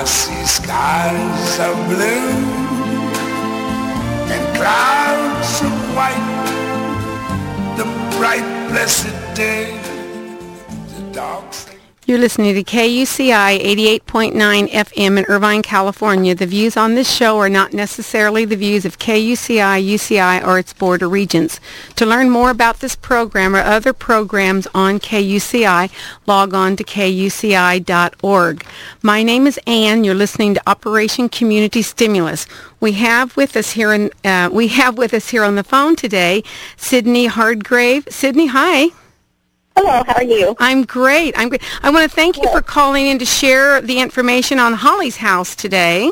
I see skies of blue and clouds of white. The bright, blessed day, the dark you're listening to KUCI 88.9 FM in Irvine, California. The views on this show are not necessarily the views of KUCI, UCI, or its board border regents. To learn more about this program or other programs on KUCI, log on to kuci.org. My name is Ann. You're listening to Operation Community Stimulus. We have with us here in, uh, we have with us here on the phone today Sidney Hardgrave. Sidney, hi. Hello, how are you? I'm great. I'm great. I want to thank you for calling in to share the information on Holly's house today.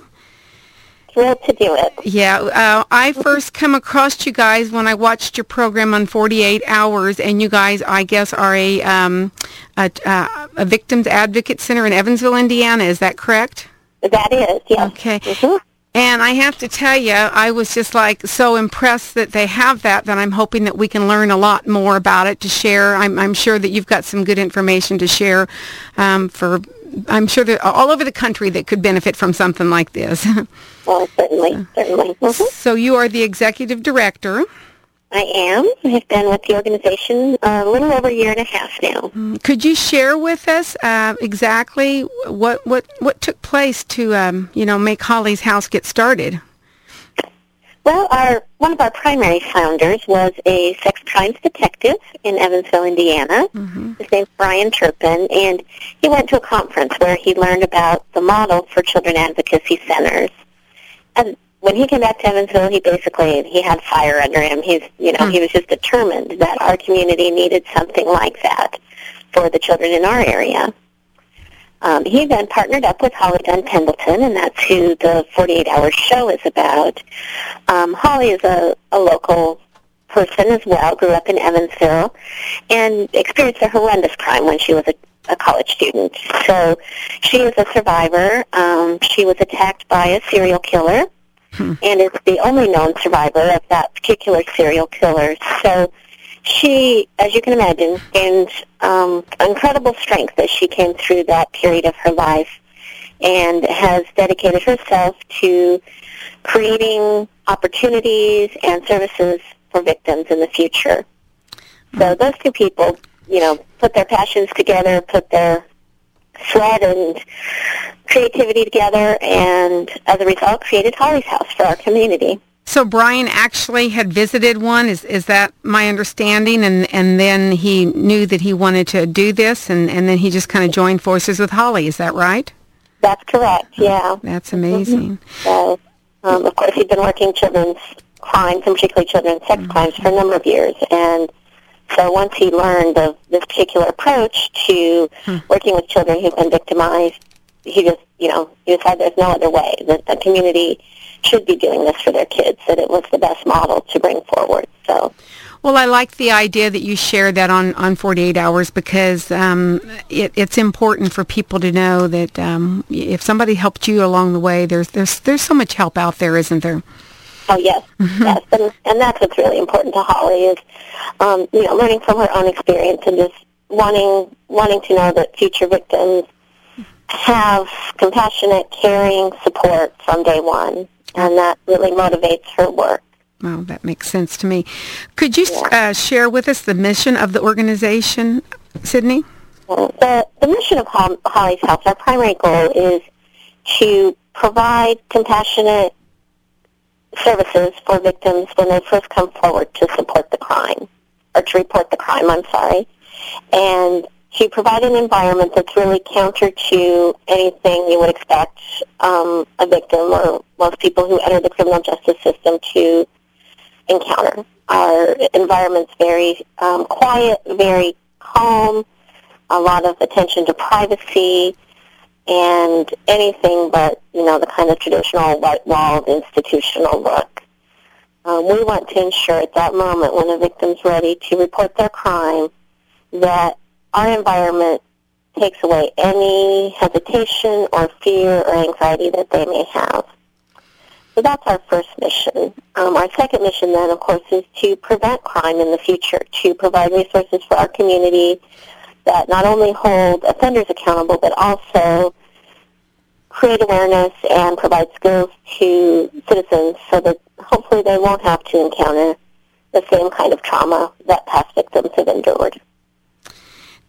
Thrilled to do it. Yeah, uh, I first come across you guys when I watched your program on 48 Hours, and you guys, I guess, are a um, a, uh, a victims advocate center in Evansville, Indiana. Is that correct? That is, yes. Okay. Mm-hmm. And I have to tell you, I was just like so impressed that they have that that I'm hoping that we can learn a lot more about it to share. I'm, I'm sure that you've got some good information to share um, for, I'm sure that all over the country that could benefit from something like this. well, certainly, certainly. Mm-hmm. So you are the executive director. I am. I've been with the organization a little over a year and a half now. Mm, could you share with us uh, exactly what, what what took place to um, you know make Holly's House get started? Well, our one of our primary founders was a sex crimes detective in Evansville, Indiana. Mm-hmm. His name's Brian Turpin, and he went to a conference where he learned about the model for children advocacy centers. And when he came back to Evansville, he basically he had fire under him. He's you know hmm. he was just determined that our community needed something like that for the children in our area. Um, he then partnered up with Holly Dunn Pendleton, and that's who the 48 Hour Show is about. Um, Holly is a, a local person as well, grew up in Evansville, and experienced a horrendous crime when she was a, a college student. So she is a survivor. Um, she was attacked by a serial killer hmm. and is the only known survivor of that particular serial killer. So she, as you can imagine, gained um, incredible strength as she came through that period of her life and has dedicated herself to creating opportunities and services for victims in the future. So those two people, you know, put their passions together, put their sweat and creativity together, and as a result, created Holly's House for our community. So Brian actually had visited one. Is is that my understanding? And and then he knew that he wanted to do this, and and then he just kind of joined forces with Holly. Is that right? That's correct. Yeah. That's amazing. Mm-hmm. So, um, of course, he'd been working children's crimes, and particularly children's sex mm-hmm. crimes, for a number of years, and so once he learned of this particular approach to hmm. working with children who've been victimized, he just, you know, he decided there's no other way, that the community should be doing this for their kids, that it was the best model to bring forward. So. Well, I like the idea that you shared that on, on 48 Hours because um, it, it's important for people to know that um, if somebody helped you along the way, there's, there's, there's so much help out there, isn't there? Oh yes, mm-hmm. yes, and and that's what's really important to Holly is, um, you know, learning from her own experience and just wanting wanting to know that future victims have compassionate, caring support from day one, and that really motivates her work. Well, that makes sense to me. Could you yeah. uh, share with us the mission of the organization, Sidney? The, the mission of Holly's House, our primary goal is to provide compassionate services for victims when they first come forward to support the crime, or to report the crime, I'm sorry, and to provide an environment that's really counter to anything you would expect um, a victim or most people who enter the criminal justice system to encounter. Our environment's very um, quiet, very calm, a lot of attention to privacy, and anything but, you know, the kind of traditional white-walled institutional look. Um, we want to ensure at that moment when a victim's ready to report their crime that our environment takes away any hesitation or fear or anxiety that they may have. So that's our first mission. Um, our second mission then, of course, is to prevent crime in the future, to provide resources for our community that not only hold offenders accountable, but also create awareness and provide skills to citizens so that hopefully they won't have to encounter the same kind of trauma that past victims have endured.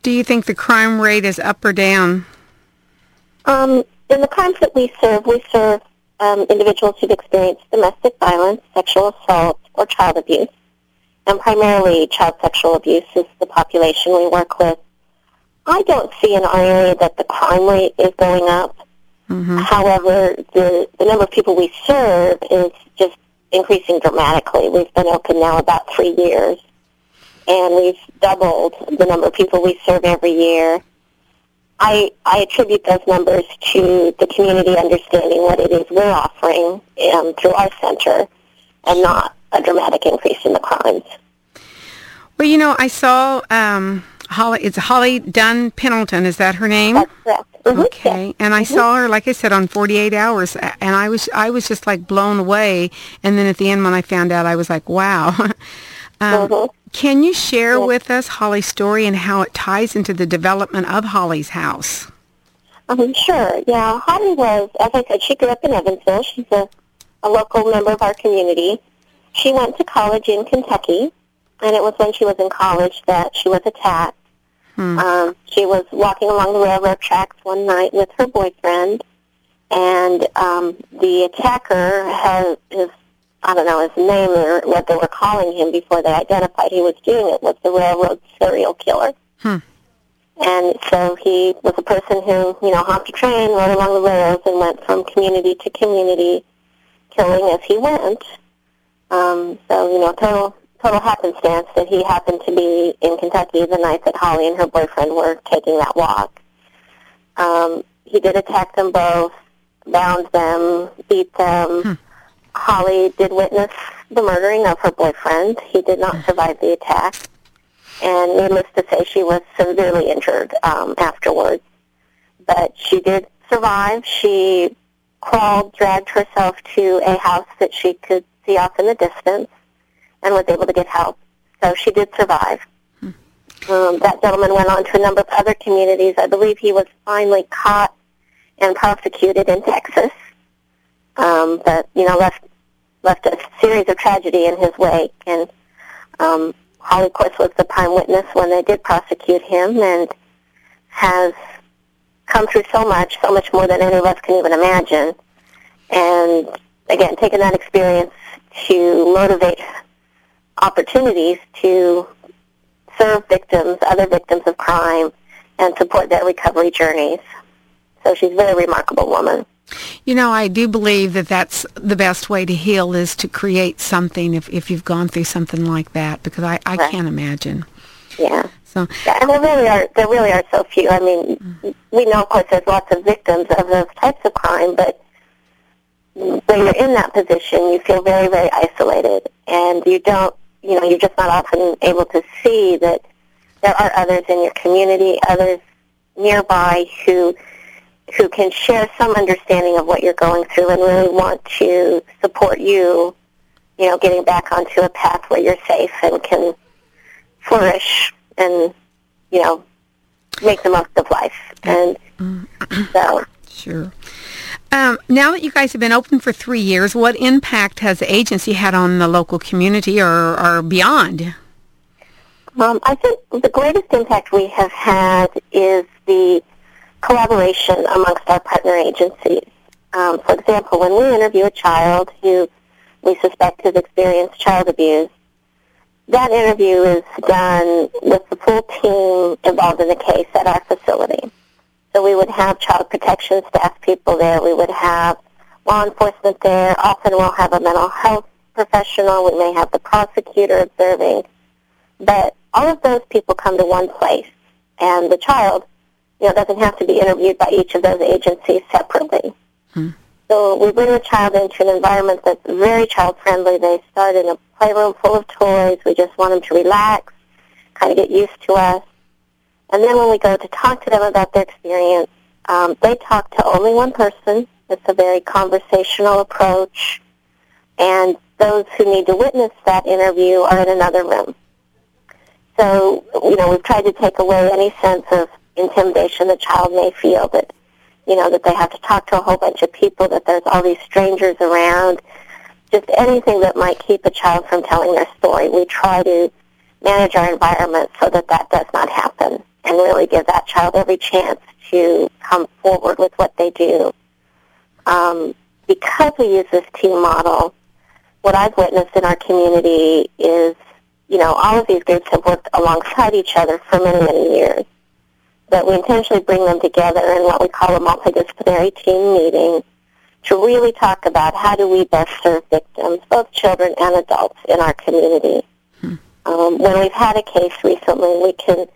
Do you think the crime rate is up or down? Um, in the crimes that we serve, we serve um, individuals who've experienced domestic violence, sexual assault, or child abuse. And primarily child sexual abuse is the population we work with. I don't see in our area that the crime rate is going up. Mm-hmm. However, the, the number of people we serve is just increasing dramatically. We've been open now about three years, and we've doubled the number of people we serve every year. I, I attribute those numbers to the community understanding what it is we're offering um, through our center and not a dramatic increase in the crimes. Well, you know, I saw um, Holly. It's Holly Dunn Pendleton. Is that her name? That's correct. Mm-hmm. Okay, and I mm-hmm. saw her, like I said, on 48 Hours, and I was I was just like blown away. And then at the end, when I found out, I was like, wow. um, mm-hmm. Can you share yes. with us Holly's story and how it ties into the development of Holly's house? Um, sure. Yeah, Holly was, as I said, she grew up in Evansville. She's a, a local member of our community. She went to college in Kentucky, and it was when she was in college that she was attacked. Hmm. Um, she was walking along the railroad tracks one night with her boyfriend, and um, the attacker has his I don't know his name or what they were calling him before they identified he was doing it was the railroad serial killer. Hmm. And so he was a person who, you know, hopped a train, rode along the rails, and went from community to community, killing as he went. Um, so, you know, total total happenstance that he happened to be in Kentucky the night that Holly and her boyfriend were taking that walk. Um, he did attack them both, bound them, beat them. Hmm. Holly did witness the murdering of her boyfriend. He did not survive the attack. And needless to say, she was severely injured um, afterwards. But she did survive. She crawled, dragged herself to a house that she could see off in the distance and was able to get help. So she did survive. Hmm. Um, that gentleman went on to a number of other communities. I believe he was finally caught and prosecuted in Texas, um, but you know left left a series of tragedy in his wake. And um, Holly, of course, was the prime witness when they did prosecute him, and has come through so much, so much more than any of us can even imagine. And again, taking that experience to motivate opportunities to serve victims, other victims of crime, and support their recovery journeys. So she's a very remarkable woman. You know, I do believe that that's the best way to heal is to create something if, if you've gone through something like that, because I, I right. can't imagine. Yeah. So, yeah, and there really are there really are so few. I mean, mm-hmm. we know, of course, there's lots of victims of those types of crime, but when you're in that position, you feel very, very isolated, and you don't you know, you're just not often able to see that there are others in your community, others nearby who who can share some understanding of what you're going through and really want to support you, you know, getting back onto a path where you're safe and can flourish and, you know, make the most of life. And mm. so Sure. Um, now that you guys have been open for three years, what impact has the agency had on the local community or, or beyond? Um, I think the greatest impact we have had is the collaboration amongst our partner agencies. Um, for example, when we interview a child who we suspect has experienced child abuse, that interview is done with the full team involved in the case at our facility. So we would have child protection staff people there. We would have law enforcement there. Often we'll have a mental health professional. We may have the prosecutor observing. But all of those people come to one place. And the child, you know, doesn't have to be interviewed by each of those agencies separately. Hmm. So we bring the child into an environment that's very child-friendly. They start in a playroom full of toys. We just want them to relax, kind of get used to us. And then when we go to talk to them about their experience, um, they talk to only one person. It's a very conversational approach. And those who need to witness that interview are in another room. So, you know, we've tried to take away any sense of intimidation the child may feel that, you know, that they have to talk to a whole bunch of people, that there's all these strangers around, just anything that might keep a child from telling their story. We try to manage our environment so that that does not happen and really give that child every chance to come forward with what they do. Um, because we use this team model, what I've witnessed in our community is, you know, all of these groups have worked alongside each other for many, many years. That we intentionally bring them together in what we call a multidisciplinary team meeting to really talk about how do we best serve victims, both children and adults in our community. Hmm. Um, when we've had a case recently, we can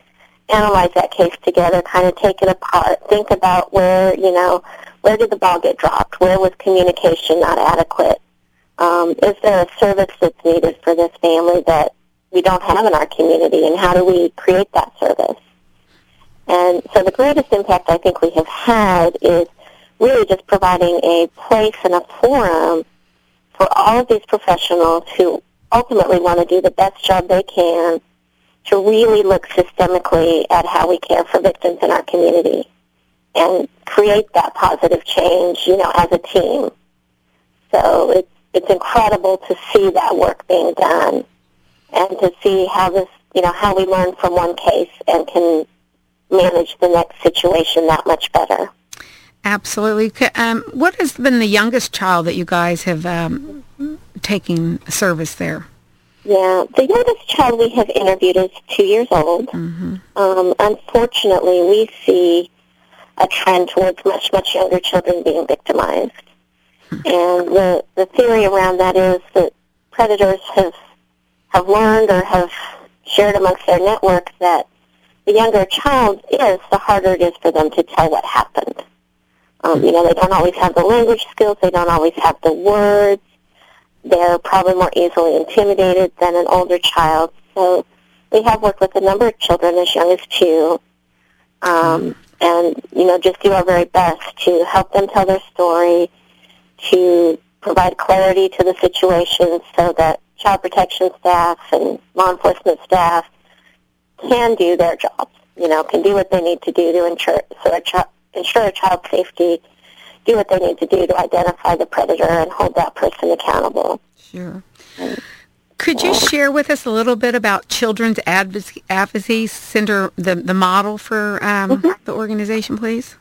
analyze that case together, kind of take it apart, think about where, you know, where did the ball get dropped? Where was communication not adequate? Um, is there a service that's needed for this family that we don't have in our community, and how do we create that service? And so the greatest impact I think we have had is really just providing a place and a forum for all of these professionals who ultimately want to do the best job they can to really look systemically at how we care for victims in our community and create that positive change, you know, as a team. So it's it's incredible to see that work being done and to see how this, you know, how we learn from one case and can manage the next situation that much better. Absolutely. Um, what has been the youngest child that you guys have um, taken service there? Yeah, the youngest child we have interviewed is two years old. Mm-hmm. Um, unfortunately, we see a trend towards much, much younger children being victimized. Hmm. And the, the theory around that is that predators have, have learned or have shared amongst their network that the younger a child is, the harder it is for them to tell what happened. Um, you know, they don't always have the language skills. They don't always have the words. They're probably more easily intimidated than an older child. So we have worked with a number of children as young as two, um, and you know, just do our very best to help them tell their story, to provide clarity to the situation, so that child protection staff and law enforcement staff can do their jobs. You know, can do what they need to do to ensure so a ch- ensure a child's safety do what they need to do to identify the predator and hold that person accountable. Sure. Could you share with us a little bit about Children's Advocacy Center, the, the model for um, mm-hmm. the organization, please?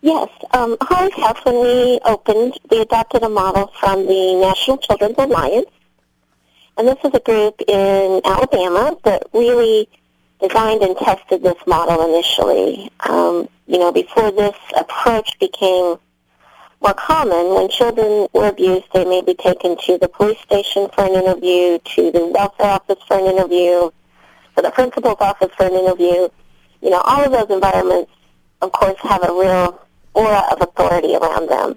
Yes. Um, Holly's House, when we opened, we adopted a model from the National Children's Alliance. And this is a group in Alabama that really designed and tested this model initially. Um, you know, before this approach became more common. When children were abused, they may be taken to the police station for an interview, to the welfare office for an interview, to the principal's office for an interview. You know, all of those environments, of course, have a real aura of authority around them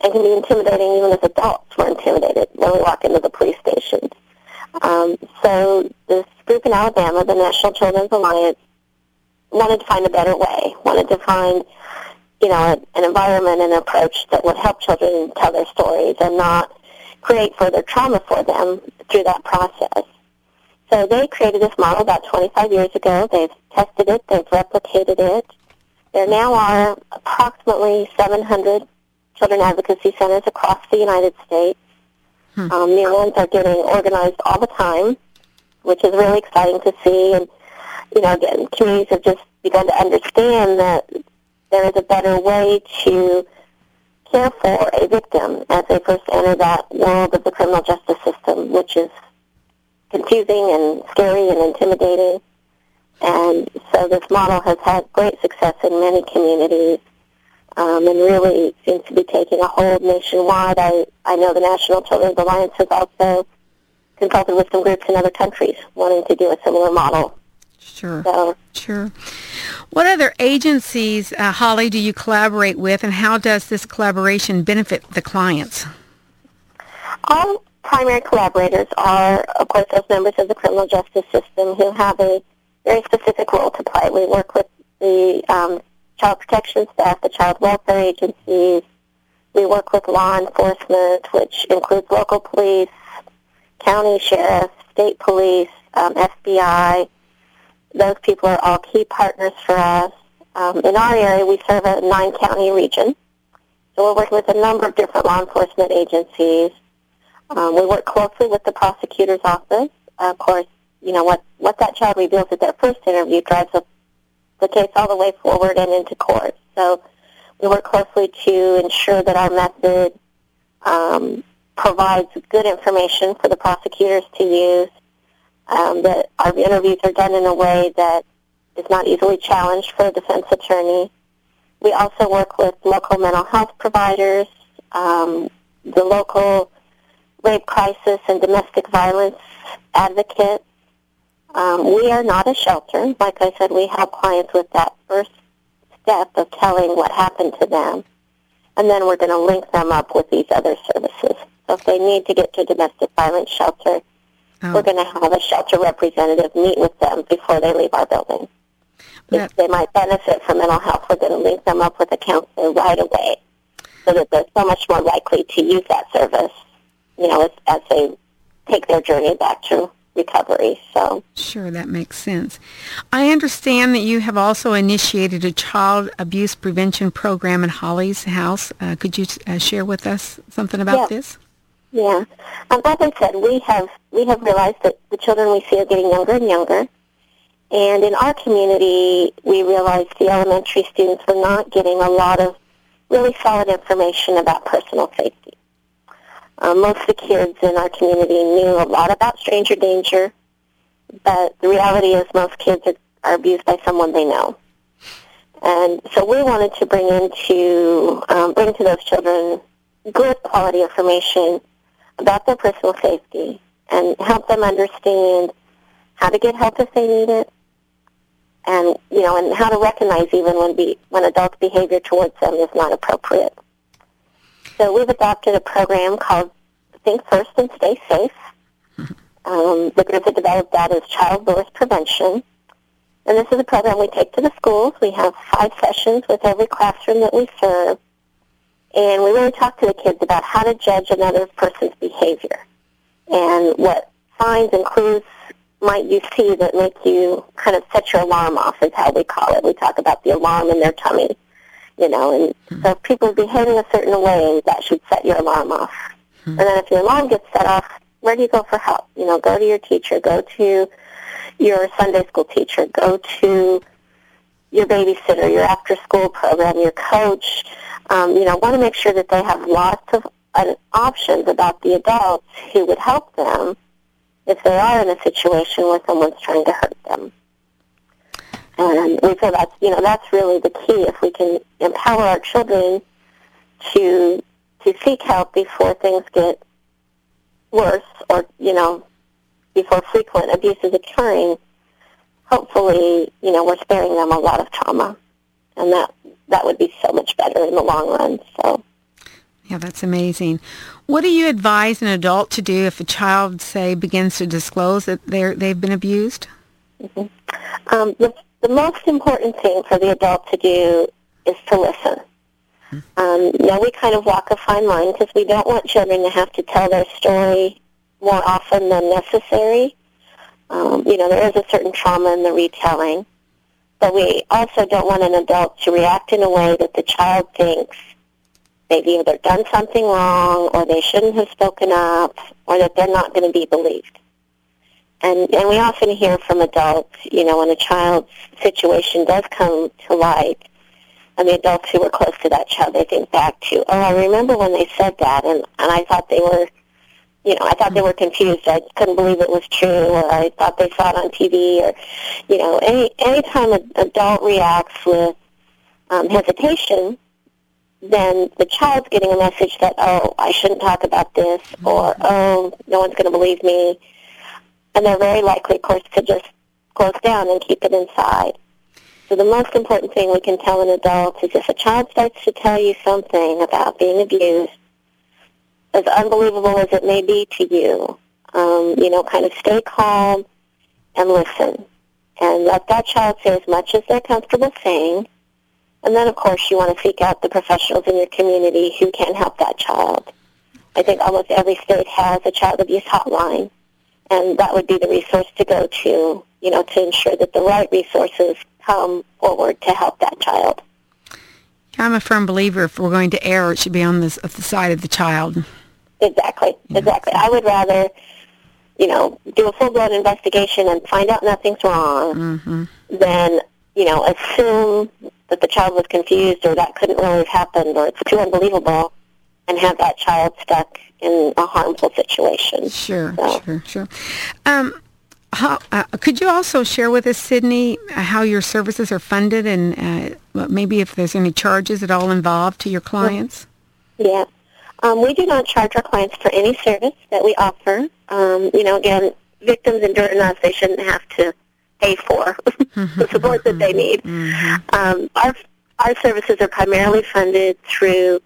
and can be intimidating even as adults were intimidated when we walk into the police station. Um, so this group in Alabama, the National Children's Alliance, wanted to find a better way, wanted to find you know, an environment and approach that would help children tell their stories and not create further trauma for them through that process. So they created this model about 25 years ago. They've tested it. They've replicated it. There now are approximately 700 children advocacy centers across the United States. Hmm. Um, new ones are getting organized all the time, which is really exciting to see. And, you know, again, communities have just begun to understand that there is a better way to care for a victim as they first enter that world of the criminal justice system, which is confusing and scary and intimidating. And so this model has had great success in many communities um, and really seems to be taking a hold nationwide. I, I know the National Children's Alliance has also consulted with some groups in other countries wanting to do a similar model. Sure. So, sure. What other agencies, uh, Holly, do you collaborate with, and how does this collaboration benefit the clients? Our primary collaborators are, of course, those members of the criminal justice system who have a very specific role to play. We work with the um, child protection staff, the child welfare agencies. We work with law enforcement, which includes local police, county sheriffs, state police, um, FBI, those people are all key partners for us. Um, in our area, we serve a nine-county region, So we're working with a number of different law enforcement agencies. Um, we work closely with the prosecutor's office. Uh, of course, you know, what, what that child reveals at their first interview drives the, the case all the way forward and into court. So we work closely to ensure that our method um, provides good information for the prosecutors to use, um, that our interviews are done in a way that is not easily challenged for a defense attorney. We also work with local mental health providers, um, the local rape crisis and domestic violence advocates. Um, we are not a shelter. Like I said, we help clients with that first step of telling what happened to them. And then we're going to link them up with these other services. So if they need to get to a domestic violence shelter, oh. we're going to have a shelter representative meet with them before they leave our building. If they might benefit from mental health, we're going to link them up with a counselor right away so that they're so much more likely to use that service, you know, as, as they take their journey back to recovery. So sure, that makes sense. I understand that you have also initiated a child abuse prevention program in Holly's house. Uh, could you uh, share with us something about yeah. this? Yeah, um, as I said, we have we have realized that the children we see are getting younger and younger, and in our community, we realized the elementary students were not getting a lot of really solid information about personal safety. Um, most of the kids in our community knew a lot about stranger danger, but the reality is most kids are, abused by someone they know. And so we wanted to bring into um, bring to those children good quality information about their personal safety and help them understand how to get help if they need it, and you know, and how to recognize even when be when adult behavior towards them is not appropriate. So we've adopted a program called Think First and Stay Safe. Um, the group that developed that is Child Lures Prevention. And this is a program we take to the schools. We have five sessions with every classroom that we serve. And we really talk to the kids about how to judge another person's behavior and what signs and clues might you see that make you kind of set your alarm off is how we call it. We talk about the alarm in their tummy, you know, and mm-hmm. so if people are behaving a certain way, that should set your alarm off. Mm-hmm. And then if your alarm gets set off, where do you go for help? You know, go to your teacher, go to your Sunday school teacher, go to your babysitter, your after school program, your coach. Um, you know, want to make sure that they have lots of uh, options about the adults who would help them if they are in a situation where someone's trying to hurt them. And we feel that's, you know, that's really the key. If we can empower our children to, to seek help before things get worse or, you know, before frequent abuse is occurring, hopefully, you know, we're sparing them a lot of trauma. And that, that would be so much better in the long run. So. Yeah, that's amazing. What do you advise an adult to do if a child, say, begins to disclose that they're, they've been abused? Mm-hmm. Um, the, the most important thing for the adult to do is to listen. Hmm. Um, now, we kind of walk a fine line because we don't want children to have to tell their story more often than necessary. Um, you know, there is a certain trauma in the retelling. But we also don't want an adult to react in a way that the child thinks they've either done something wrong or they shouldn't have spoken up or that they're not going to be believed. And, and we often hear from adults, you know, when a child's situation does come to light, and the adults who were close to that child, they think back to, oh, I remember when they said that, and, and I thought they were, you know, I thought they were confused. I couldn't believe it was true, or I thought they saw it on TV, or, you know, any any time an adult reacts with um, hesitation, then the child's getting a message that, oh, I shouldn't talk about this, or, oh, no one's going to believe me. And they're very likely, of course, to just close down and keep it inside. So the most important thing we can tell an adult is if a child starts to tell you something about being abused, as unbelievable as it may be to you, um, you know, kind of stay calm and listen. And let that child say as much as they're comfortable saying, and then, of course, you want to seek out the professionals in your community who can help that child. I think almost every state has a child abuse hotline, and that would be the resource to go to, you know, to ensure that the right resources come forward to help that child. I'm a firm believer if we're going to err, it should be on the, the side of the child. Exactly, exactly. I would rather, you know, do a full-blown investigation and find out nothing's wrong mm-hmm. than, you know, assume that the child was confused or that couldn't really have happened or it's too unbelievable and have that child stuck in a harmful situation. Sure, so. sure, sure. Um, how, uh, could you also share with us, Sidney, how your services are funded and uh, maybe if there's any charges at all involved to your clients? Yeah. Um, we do not charge our clients for any service that we offer. Um, you know, again, victims endure enough; they shouldn't have to pay for the support that they need. Mm-hmm. Um, our our services are primarily funded through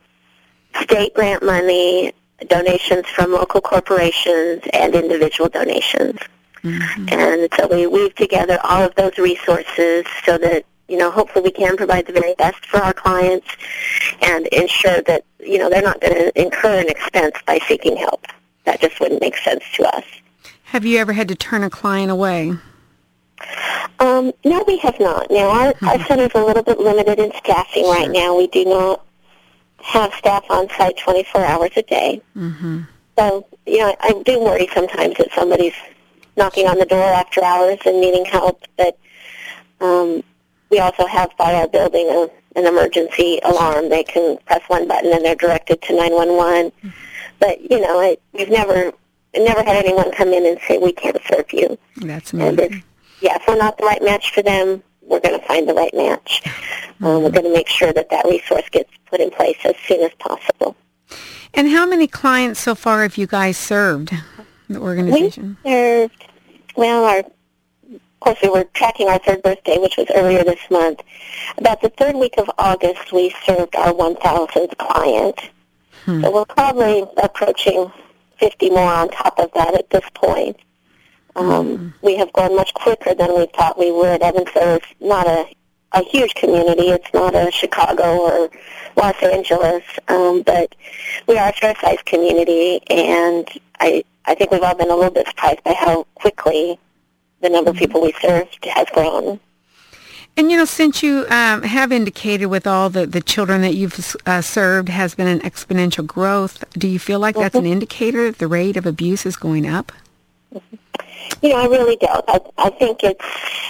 state grant money, donations from local corporations, and individual donations. Mm-hmm. And so we weave together all of those resources so that, you know, hopefully we can provide the very best for our clients and ensure that, you know, they're not going to incur an expense by seeking help. That just wouldn't make sense to us. Have you ever had to turn a client away? Um, no, we have not. Now, our, mm-hmm. our center is a little bit limited in staffing sure. right now. We do not have staff on site 24 hours a day. Mm-hmm. So, you know, I do worry sometimes that somebody's knocking on the door after hours and needing help. But um, we also have by our building a, an emergency alarm. They can press one button and they're directed to 911. But you know, I, we've never never had anyone come in and say we can't serve you. That's amazing. Yeah, if we're not the right match for them, we're going to find the right match. Mm-hmm. Um, we're going to make sure that that resource gets put in place as soon as possible. And how many clients so far have you guys served? The organization. We served. Well, our course, we were tracking our third birthday, which was earlier this month. About the third week of August, we served our 1,000th client. Hmm. So we're probably approaching 50 more on top of that at this point. Um, hmm. We have grown much quicker than we thought we would. Evansville is not a, a huge community. It's not a Chicago or Los Angeles, um, but we are a fair-sized community, and I I think we've all been a little bit surprised by how quickly the number of mm-hmm. people we served has grown. And you know, since you um, have indicated with all the, the children that you've uh, served has been an exponential growth, do you feel like mm-hmm. that's an mm-hmm. indicator that the rate of abuse is going up? You know, I really don't. I, I think it's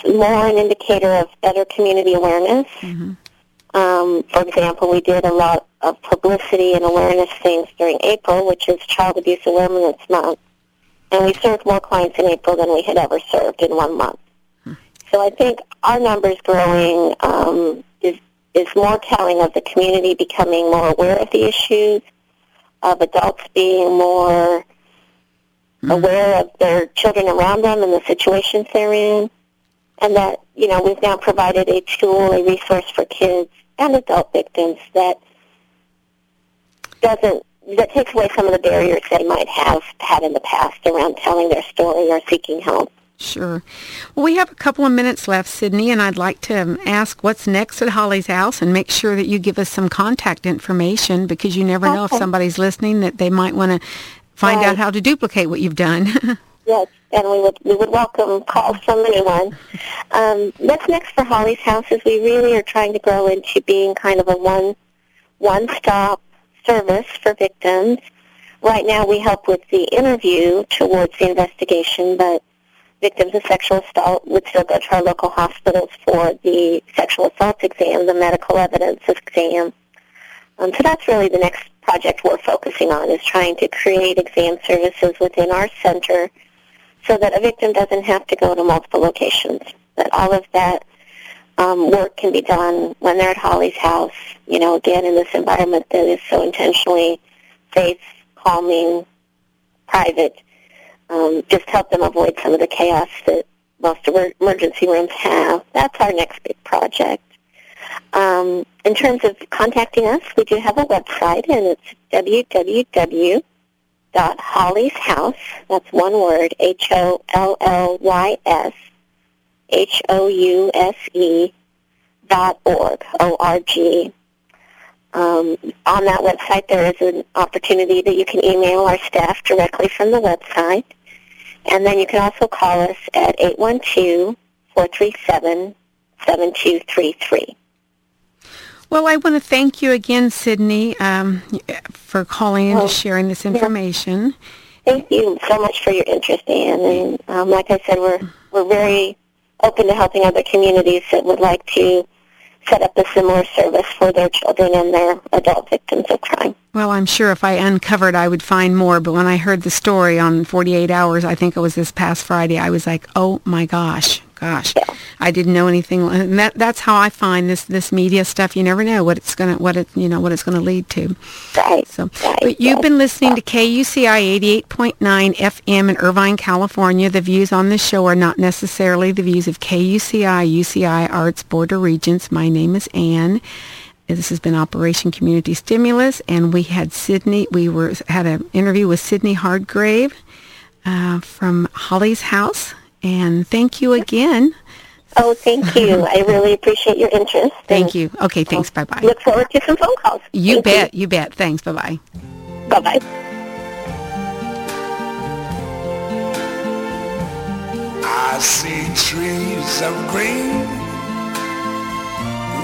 more an indicator of better community awareness. Mm-hmm. Um, for example, we did a lot of publicity and awareness things during April, which is Child Abuse Awareness Month, and we served more clients in April than we had ever served in one month. Hmm. So I think our numbers growing um, is is more telling of the community becoming more aware of the issues, of adults being more hmm. aware of their children around them and the situations they're in, and that you know we've now provided a tool, a resource for kids and adult victims that doesn't that takes away some of the barriers they might have had in the past around telling their story or seeking help. Sure. Well, we have a couple of minutes left, Sidney, and I'd like to um, ask what's next at Holly's house and make sure that you give us some contact information because you never know if somebody's listening that they might want to find right. out how to duplicate what you've done. yes, and we would we would welcome calls from anyone. Um, what's next for Holly's House is we really are trying to grow into being kind of a one one stop service for victims. Right now we help with the interview towards the investigation, but victims of sexual assault would still go to our local hospitals for the sexual assault exam, the medical evidence exam. Um, so that's really the next project we're focusing on is trying to create exam services within our center so that a victim doesn't have to go to multiple locations, that all of that um, work can be done when they're at Holly's house, you know, again in this environment that is so intentionally safe, calming, private. Um, just help them avoid some of the chaos that most emergency rooms have. That's our next big project. Um, in terms of contacting us, we do have a website, and it's www.hollyshouse, that's one word, H-O-L-L-Y-S, H-O-U-S-E dot org, O-R-G. Um, on that website, there is an opportunity that you can email our staff directly from the website. And then you can also call us at 812-437-7233. Well, I want to thank you again, Sidney, um, for calling and Well, sharing this information. Thank you so much for your interest, Anne. And um, like I said, we're we're very open to helping other communities that would like to set up a similar service for their children and their adult victims of crime. Well, I'm sure if I uncovered, I would find more. But when I heard the story on 48 Hours, I think it was this past Friday, I was like, oh my gosh, gosh, Yeah. I didn't know anything. And that, that's how I find this this media stuff. You never know what it's gonna what it you know what it's gonna lead to. Right. So, right, but you've been listening to KUCI 88.9 FM in Irvine, California. The views on this show are not necessarily the views of KUCI, UCI, or its of regents. My name is Anne. This has been Operation Community Stimulus, and we had Sidney. We were had an interview with Sidney Hardgrave uh, from Holly's House, and thank you again. Oh, thank you. I really appreciate your interest. Thank you. Okay, thanks. Bye bye. Look forward to some phone calls. You Thank bet. You bet. Thanks. Bye bye. Bye bye. I see trees of green,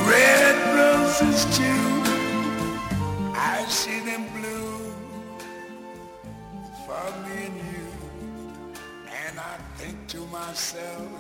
red roses too. I see myself,